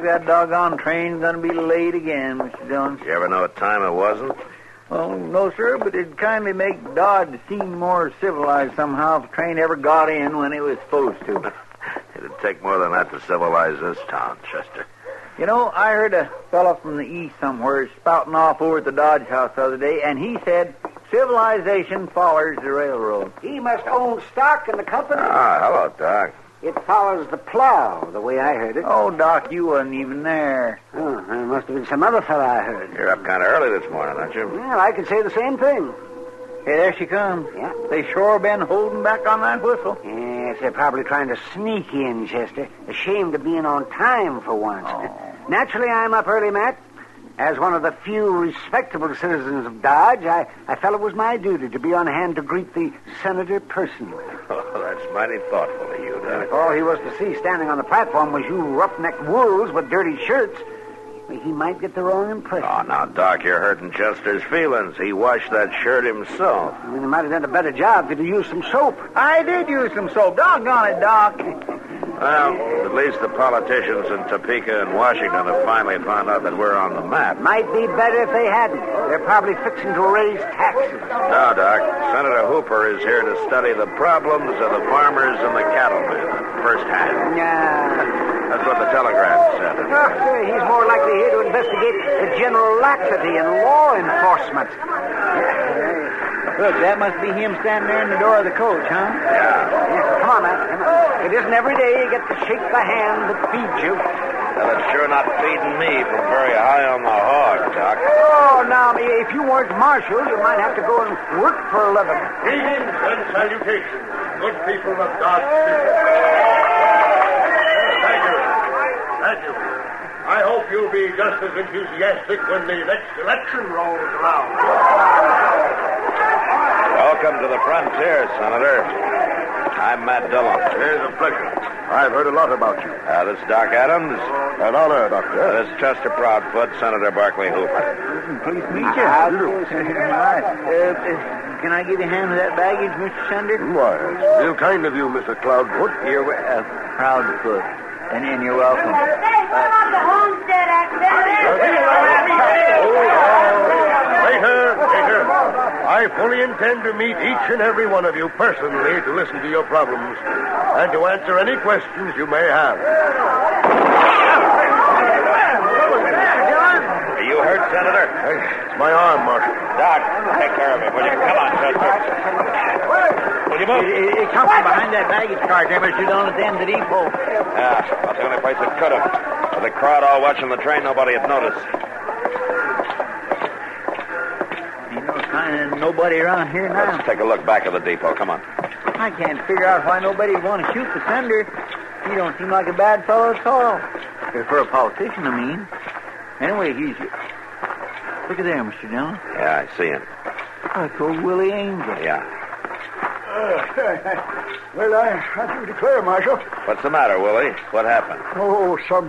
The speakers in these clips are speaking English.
Like that doggone train's gonna be late again, Mr. Dillon. You ever know what time it wasn't? Well, no, sir, but it'd kindly make Dodge seem more civilized somehow if the train ever got in when it was supposed to. It'd take more than that to civilize this town, Chester. You know, I heard a fellow from the east somewhere spouting off over at the Dodge house the other day, and he said civilization follows the railroad. He must own stock in the company. Ah, hello, Doc. It follows the plow, the way I heard it. Oh, Doc, you wasn't even there. Oh, there must have been some other fellow I heard. You're up kind of early this morning, aren't you? Well, I could say the same thing. Hey, there she comes. Yeah. They sure been holding back on that whistle. Yes, they're probably trying to sneak in, Chester. Ashamed of being on time for once. Oh. Naturally, I'm up early, Matt. As one of the few respectable citizens of Dodge, I, I felt it was my duty to be on hand to greet the senator personally. Oh, that's mighty thoughtful of you, Doc. If all he was to see standing on the platform was you roughneck wolves with dirty shirts, he might get the wrong impression. Oh, now, Doc, you're hurting Chester's feelings. He washed that shirt himself. I mean, he might have done a better job if he'd used some soap. I did use some soap. Doggone it, Doc. Well, at least the politicians in Topeka and Washington have finally found out that we're on the map. Might be better if they hadn't. They're probably fixing to raise taxes. Now, Doc, Senator Hooper is here to study the problems of the farmers and the cattlemen firsthand. Yeah. That's what the telegram said. Oh, he's more likely here to investigate the general laxity in law enforcement. Look, that must be him standing there in the door of the coach, huh? Yeah. Yeah, come on, Matt. Come on. It isn't every day you get to shake the hand that feeds you. Well, it's sure not feeding me from very high on the hog, Doc. Oh, now, if you weren't marshal, you might have to go and work for a living. Greetings and salutations, good people of Dodge City. Thank you. Thank you. I hope you'll be just as enthusiastic when the next election rolls around. Welcome to the frontier, Senator. I'm Matt Dillon. It's a pleasure. I've heard a lot about you. Uh, this is Doc Adams. An honor, Doctor. Uh, this is Chester Proudfoot, Senator Barclay Hooper. Please meet you. Right. Uh, uh, can I give you a hand with that baggage, Mr. Sunder? Why, it's real kind of you, Mr. Cloudfoot. You're uh, Proudfoot. And, and you're welcome. Hey, what's the homestead I fully intend to meet each and every one of you personally to listen to your problems and to answer any questions you may have. Are you hurt, Senator? It's my arm, Marshal. Doc, take care of it, will you? Come on, Chester. Will you move? It, it comes from behind that baggage cart there, Mr. Dillon, at the end of the depot. Yeah, that's the only place it could have. With the crowd all watching the train, nobody had noticed. Nobody around here now. Let's take a look back at the depot. Come on. I can't figure out why nobody would want to shoot the sender. He don't seem like a bad fellow at all. Uh, For a politician, I mean. Anyway, he's... Look at there, Mr. Dillon. Yeah, I see him. That's old Willie Angel. Yeah. Well, I, I do declare, Marshal. What's the matter, Willie? What happened? Oh, some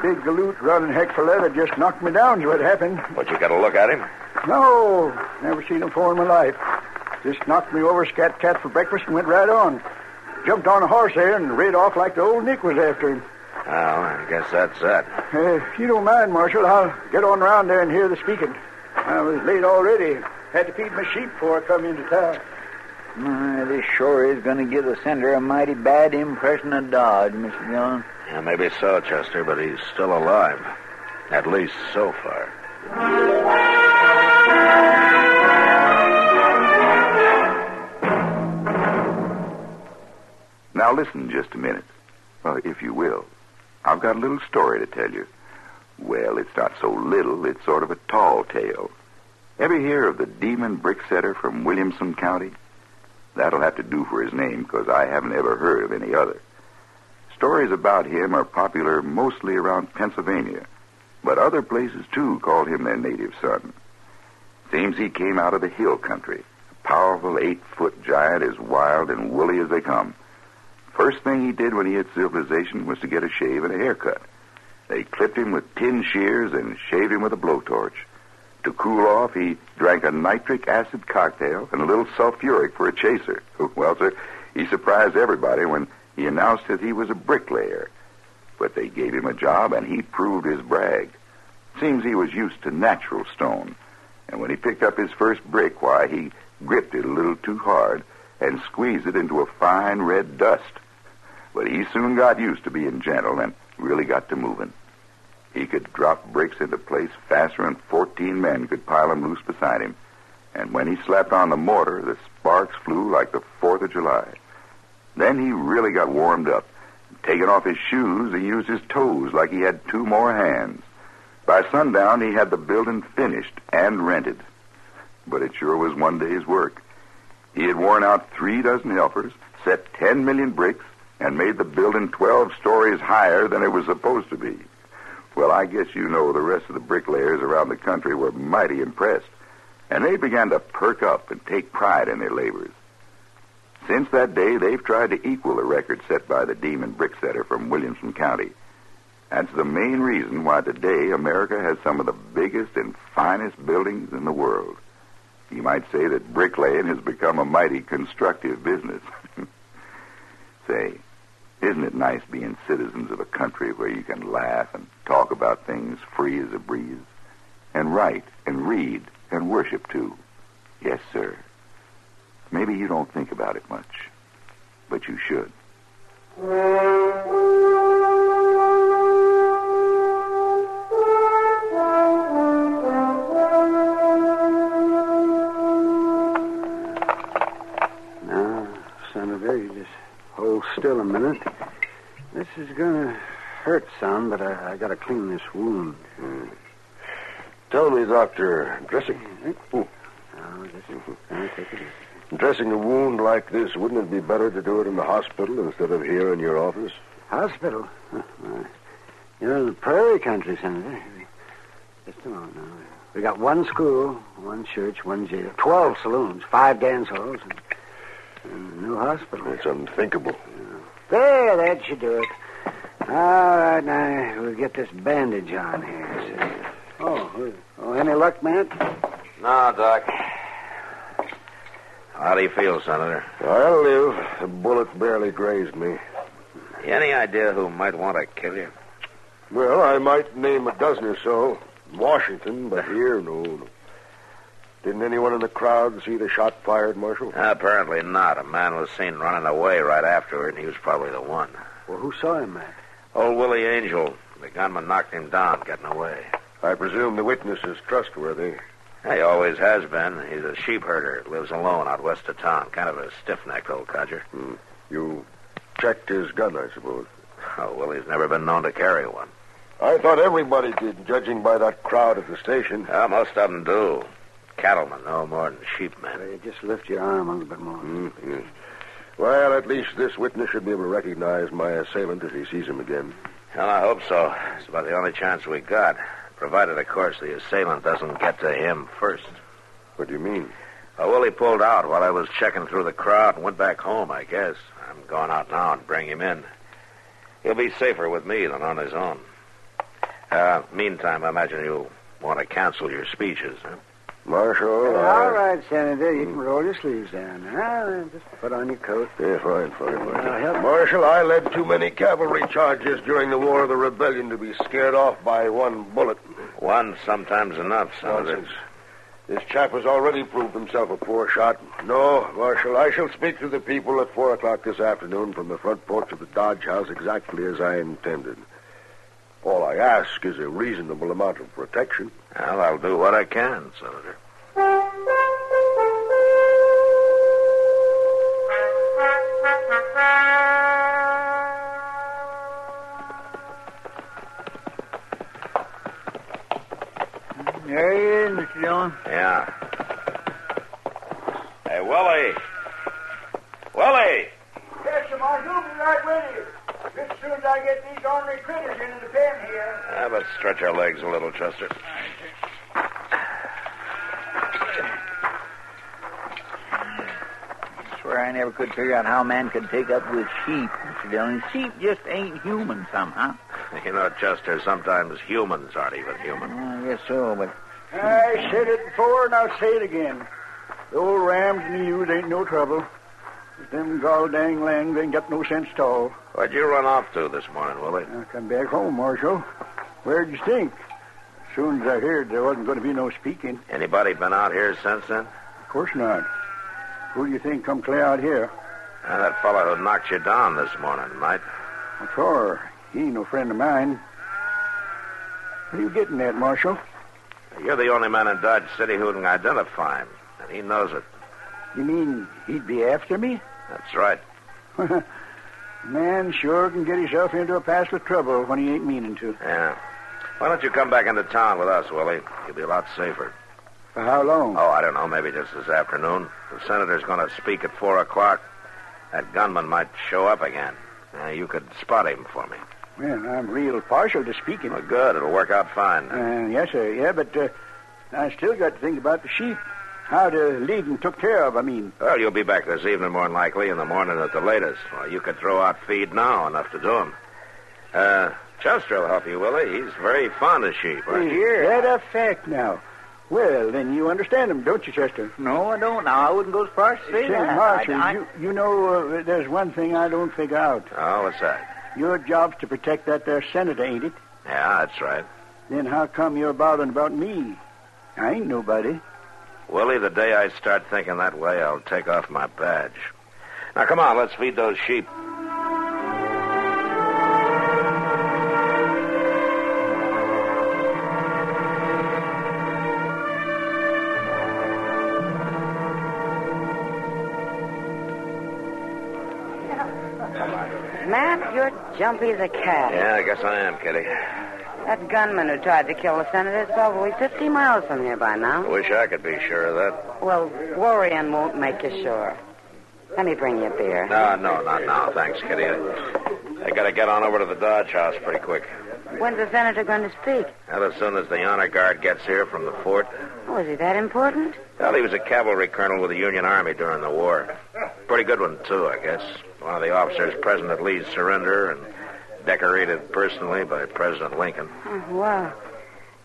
big galoot running heck for leather just knocked me down is what happened. What, you got a look at him? No, never seen him before in my life. Just knocked me over scat cat for breakfast and went right on. Jumped on a horse there and rid off like the old Nick was after him. Well, I guess that's that. Uh, if you don't mind, Marshal, I'll get on around there and hear the speaking. I was late already. Had to feed my sheep before I come into town. Uh, this sure is going to give the senator a mighty bad impression of Dodge, Mr. Dillon. Yeah, maybe so, Chester, but he's still alive. At least so far. Now listen just a minute. If you will. I've got a little story to tell you. Well, it's not so little, it's sort of a tall tale. Ever hear of the demon brick setter from Williamson County? That'll have to do for his name, because I haven't ever heard of any other. Stories about him are popular mostly around Pennsylvania, but other places, too, called him their native son. Seems he came out of the hill country, a powerful eight-foot giant as wild and woolly as they come. First thing he did when he hit civilization was to get a shave and a haircut. They clipped him with tin shears and shaved him with a blowtorch. To cool off, he drank a nitric acid cocktail and a little sulfuric for a chaser. Well, sir, he surprised everybody when he announced that he was a bricklayer. But they gave him a job, and he proved his brag. Seems he was used to natural stone. And when he picked up his first brick, why, he gripped it a little too hard and squeezed it into a fine red dust. But he soon got used to being gentle and really got to moving. He could drop bricks into place faster than 14 men could pile them loose beside him. And when he slapped on the mortar, the sparks flew like the 4th of July. Then he really got warmed up. Taking off his shoes, he used his toes like he had two more hands. By sundown, he had the building finished and rented. But it sure was one day's work. He had worn out three dozen helpers, set 10 million bricks, and made the building 12 stories higher than it was supposed to be. Well, I guess you know the rest of the bricklayers around the country were mighty impressed, and they began to perk up and take pride in their labors. Since that day, they've tried to equal the record set by the demon bricksetter from Williamson County. That's the main reason why today America has some of the biggest and finest buildings in the world. You might say that bricklaying has become a mighty constructive business. say, isn't it nice being citizens of a country where you can laugh and talk about things free as a breeze? And write and read and worship too. Yes, sir. Maybe you don't think about it much, but you should. This is going to hurt some, but I, I got to clean this wound. Tell me, Doctor, dressing Oh, just, uh, take it easy. dressing a wound like this, wouldn't it be better to do it in the hospital instead of here in your office? Hospital? You're in the prairie country, Senator. Just a moment now. We got one school, one church, one jail, twelve saloons, five dance halls, and, and no hospital. It's unthinkable. There, that should do it. All right, now we'll get this bandage on here. Senator. Oh, oh, any luck, Matt? No, Doc. How do you feel, Senator? I'll live. The bullet barely grazed me. Any idea who might want to kill you? Well, I might name a dozen or so. Washington, but here, no, no. Didn't anyone in the crowd see the shot fired, Marshal? Apparently not. A man was seen running away right afterward, and he was probably the one. Well, who saw him, Matt? Old Willie Angel. The gunman knocked him down, getting away. I presume the witness is trustworthy. He always has been. He's a sheep herder. Lives alone out west of town. Kind of a stiff-necked old codger. You checked his gun, I suppose. Oh, Willie's never been known to carry one. I thought everybody did, judging by that crowd at the station. Well, most of them do. Cattlemen, no more than sheepmen. Uh, just lift your arm a little bit more. Mm, yes. Well, at least this witness should be able to recognize my assailant if he sees him again. Well, I hope so. It's about the only chance we got. Provided, of course, the assailant doesn't get to him first. What do you mean? Well, he pulled out while I was checking through the crowd and went back home, I guess. I'm going out now and bring him in. He'll be safer with me than on his own. Uh, meantime, I imagine you'll want to cancel your speeches, huh? Marshal. All right, Senator. You can roll your sleeves down. Now, just put on your coat. Yeah, fine, fine, fine. I'll help. Marshal, I led too many cavalry charges during the War of the Rebellion to be scared off by one bullet. One sometimes enough, Senator. Nonsense. This chap has already proved himself a poor shot. No, Marshal, I shall speak to the people at four o'clock this afternoon from the front porch of the Dodge House exactly as I intended. All I ask is a reasonable amount of protection. Well, I'll do what I can, Senator. There he is, Mr. Dillon. Yeah. Hey, Willie. Willie! Yes, sir, Marshal. Be right with you. Just as soon as I get these ornery critters into the pen here. Ah, How about stretch our legs a little, Chester? I never could figure out how a man could take up with sheep, Mr. Dillon. Sheep just ain't human somehow. You know, Chester, sometimes humans aren't even human. I guess so, but I said it before, and I'll say it again. The old rams and the ewes ain't no trouble. But them gall dang lambs ain't got no sense at all. Where'd you run off to this morning, Willie? I come back home, Marshal. Where'd you think? As soon as I heard there wasn't going to be no speaking. Anybody been out here since then? Of course not. Who do you think come clear out here? Ah, that fellow who knocked you down this morning, Mike. What for? He ain't no friend of mine. What are you getting at, Marshal? You're the only man in Dodge City who can identify him, and he knows it. You mean he'd be after me? That's right. Man sure can get himself into a pass with trouble when he ain't meaning to. Yeah. Why don't you come back into town with us, Willie? You'll be a lot safer. For how long? Oh, I don't know. Maybe just this afternoon. The senator's going to speak at four o'clock. That gunman might show up again. Uh, you could spot him for me. Well, I'm real partial to speaking. Well, good. It'll work out fine. Uh, yes, sir. Yeah, but uh, I still got to think about the sheep. How to lead them took care of, I mean. Well, you'll be back this evening, more than likely, in the morning at the latest. Well, you could throw out feed now, enough to do 'em. Uh, Chester will help you, Willie. He's very fond of sheep, aren't you? Here, that a fact now. Well, then you understand him, don't you, Chester? no, I don't. Now, I wouldn't go as far as to say Say, that. Marshal, I- I- you, you know, uh, there's one thing I don't figure out. Oh, what's that? Your job's to protect that there senator, ain't it? Yeah, that's right. Then how come you're bothering about me? I ain't nobody. Willie, the day I start thinking that way, I'll take off my badge. Now, come on, let's feed those sheep. You're jumpy as a cat. Yeah, I guess I am, Kitty. That gunman who tried to kill the senator is probably 50 miles from here by now. I Wish I could be sure of that. Well, worrying won't make you sure. Let me bring you a beer. No, no, not now. Thanks, Kitty. I, I gotta get on over to the Dodge House pretty quick. When's the senator going to speak? Well, as soon as the honor guard gets here from the fort. Oh, is he that important? Well, he was a cavalry colonel with the Union Army during the war. Pretty good one, too, I guess. One of the officers present at Lee's surrender and decorated personally by President Lincoln. Oh, well,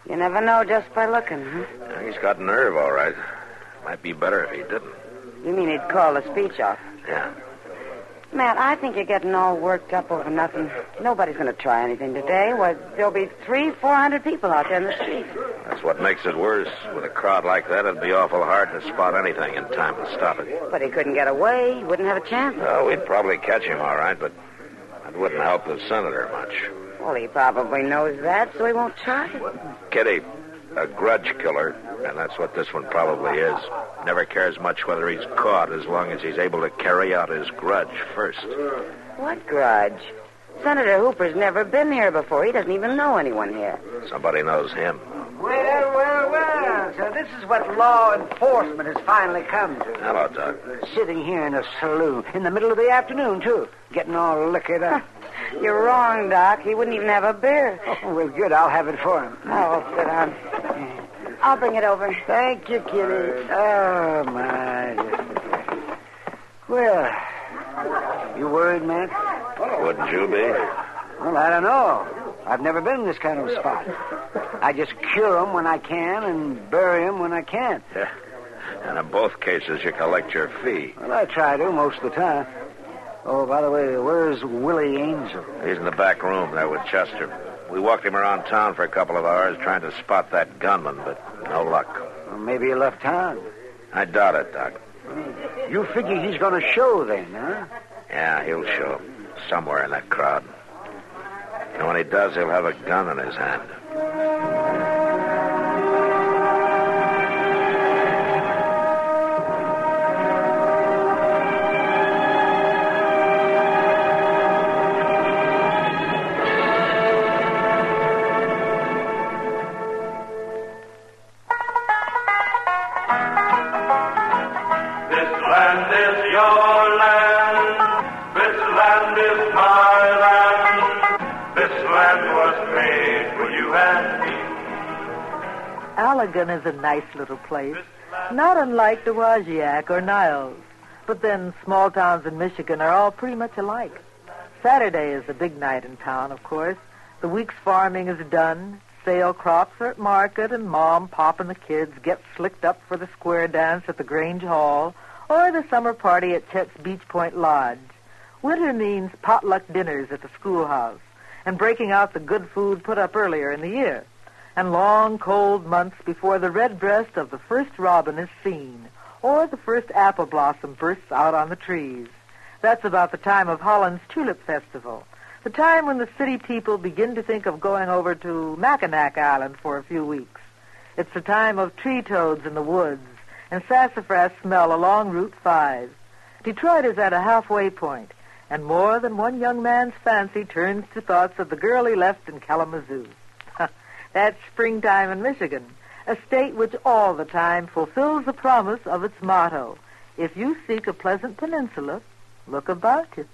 you never know just by looking, huh? Yeah, He's got nerve, all right. Might be better if he didn't. You mean he'd call the speech off? Yeah. Matt, I think you're getting all worked up over nothing. Nobody's going to try anything today. Why, there'll be three, four hundred people out there in the street. That's what makes it worse. With a crowd like that, it'd be awful hard to spot anything in time to stop it. But he couldn't get away. He wouldn't have a chance. Oh, we'd probably catch him, all right, but that wouldn't help the senator much. Well, he probably knows that, so he won't try. It. Kitty, a grudge killer, and that's what this one probably is. Never cares much whether he's caught as long as he's able to carry out his grudge first. What grudge? Senator Hooper's never been here before. He doesn't even know anyone here. Somebody knows him. Well, well. So this is what law enforcement has finally come to. Hello, Doc. Uh, sitting here in a saloon in the middle of the afternoon, too. Getting all liquored up. You're wrong, Doc. He wouldn't even have a beer. oh, well, good. I'll have it for him. Oh, sit down. I'll bring it over. Thank you, Kitty. Oh, my. Well, you worried, Matt? Wouldn't you be? Well, I don't know. I've never been in this kind of a spot. I just cure 'em when I can and bury 'em when I can't. Yeah. And in both cases, you collect your fee. Well, I try to most of the time. Oh, by the way, where's Willie Angel? He's in the back room there with Chester. We walked him around town for a couple of hours trying to spot that gunman, but no luck. Well, maybe he left town. I doubt it, Doc. You figure he's going to show then, huh? Yeah, he'll show. Somewhere in that crowd. And when he does, he'll have a gun in his hand. This land is your land. Allegan is a nice little place, not unlike Dowagiac or Niles. But then small towns in Michigan are all pretty much alike. Saturday is the big night in town, of course. The week's farming is done. Sale crops are at market, and Mom, Pop, and the kids get slicked up for the square dance at the Grange Hall or the summer party at Chet's Beach Point Lodge. Winter means potluck dinners at the schoolhouse and breaking out the good food put up earlier in the year and long cold months before the red breast of the first robin is seen or the first apple blossom bursts out on the trees. That's about the time of Holland's Tulip Festival, the time when the city people begin to think of going over to Mackinac Island for a few weeks. It's the time of tree toads in the woods and sassafras smell along Route 5. Detroit is at a halfway point, and more than one young man's fancy turns to thoughts of the girl he left in Kalamazoo. That's springtime in Michigan, a state which all the time fulfills the promise of its motto. If you seek a pleasant peninsula, look about you.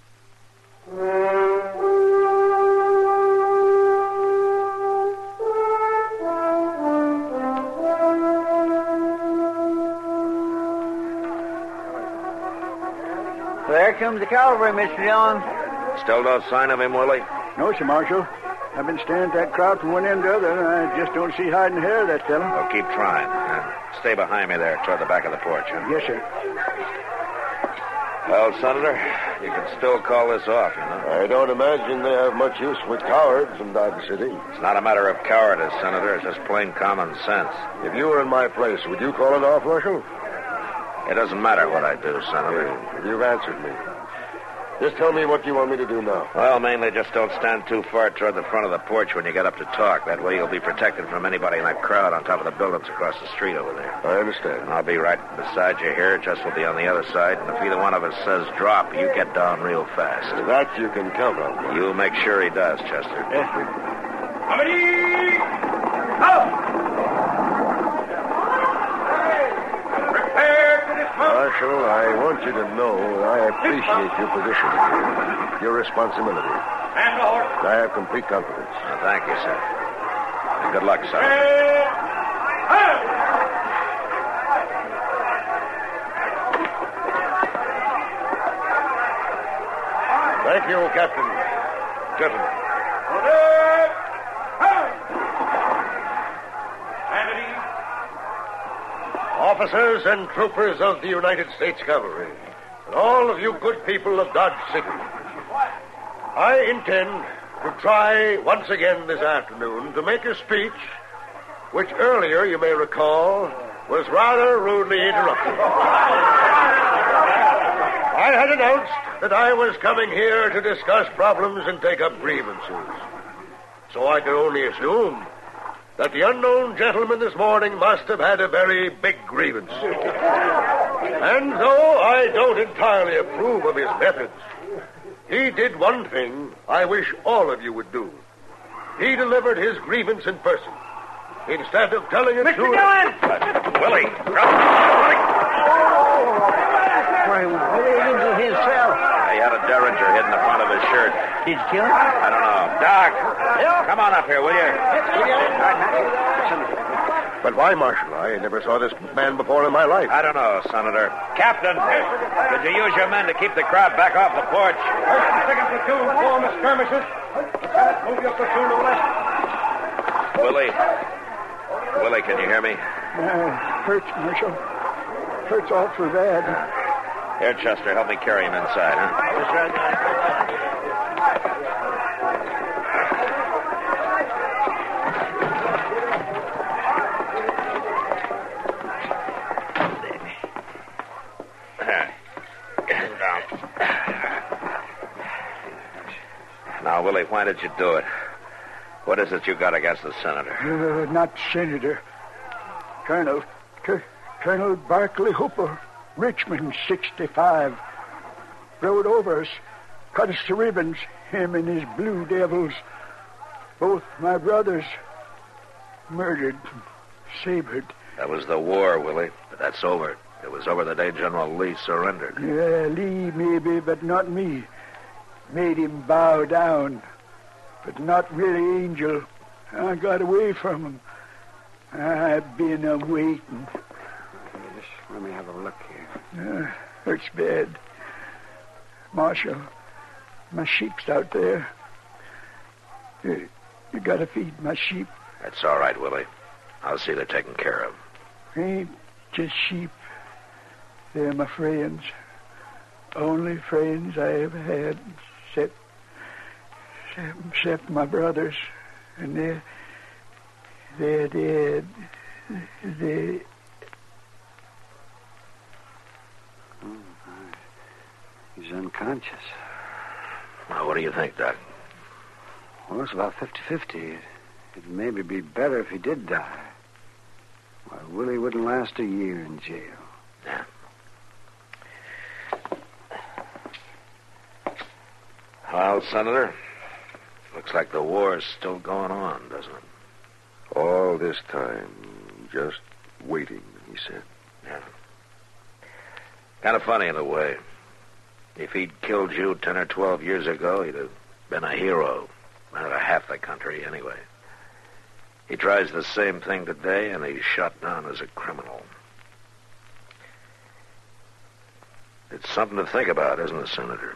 There comes the cavalry, Mr. Dillon. Still no sign of him, Willie? No, sir, Marshal. I've been staring at that crowd from one end to the other, and I just don't see hide and hair of that fellow. Oh, well, keep trying. And stay behind me there toward the back of the porch. Huh? Yes, sir. Well, Senator, you can still call this off, you know. I don't imagine they have much use for cowards in Dodge City. It's not a matter of cowardice, Senator. It's just plain common sense. If you were in my place, would you call it off, Marshal? It doesn't matter what I do, Senator. You've answered me. Just tell me what you want me to do now. Well, mainly just don't stand too far toward the front of the porch when you get up to talk. That way you'll be protected from anybody in that crowd on top of the buildings across the street over there. I understand. And I'll be right beside you here. Jess will be on the other side. And if either one of us says drop, you get down real fast. That you can count on. You make sure he does, Chester. Company! Want you to know I appreciate your position, your responsibility. And the horse. I have complete confidence. Well, thank you, sir. And good luck, sir. Thank you, Captain. Gentlemen. Officers and troopers of the United States Cavalry, and all of you good people of Dodge City, I intend to try once again this afternoon to make a speech which earlier, you may recall, was rather rudely interrupted. I had announced that I was coming here to discuss problems and take up grievances. So I could only assume that the unknown gentleman this morning must have had a very big grievance. And though I don't entirely approve of his methods, he did one thing I wish all of you would do. He delivered his grievance in person. Instead of telling it Mr. to... Dillon! Willie, Why, Willie Angel himself. he had a derringer hidden in the front of his shirt. Did you kill him? I don't know. Doc, come on up here, will you? But why, Marshal? I never saw this man before in my life. I don't know, Senator. Captain, could you use your men to keep the crowd back off the porch? First and second platoon form the skirmishers. Lieutenant, move your platoon to the left. Willie. Willie, can you hear me? Uh, hurts, Marshal. Hurts awful bad. Here, Chester, help me carry him inside, huh? Yes, sir. Get him down. Now, Willie, why did you do it? What is it you got against the senator? Uh, not Senator. Colonel. Colonel Barclay Hooper. Richmond, 65. Rode over us. Cut us to ribbons. Him and his blue devils. Both my brothers. Murdered. Sabred. That was the war, Willie. But that's over. It was over the day General Lee surrendered. Yeah, Lee maybe, but not me. Made him bow down. But not really Angel. I got away from him. I've been a waiting. Just let me have a look here. Uh, hurts bad. Marshal, my sheep's out there. You, you gotta feed my sheep. That's all right, Willie. I'll see they're taken care of. Ain't just sheep. They're my friends. Only friends I ever had, except, except, except my brothers. And they're, they're dead. They, oh, He's unconscious. Now, what do you think, Doc? Well, it's about 50 50. It'd maybe be better if he did die. Why, Willie wouldn't last a year in jail. Yeah. Well, Senator, looks like the war's still going on, doesn't it? All this time, just waiting, he said. Yeah. Kind of funny in a way. If he'd killed you 10 or 12 years ago, he'd have been a hero. Out of half the country, anyway. He tries the same thing today, and he's shot down as a criminal. It's something to think about, isn't it, Senator?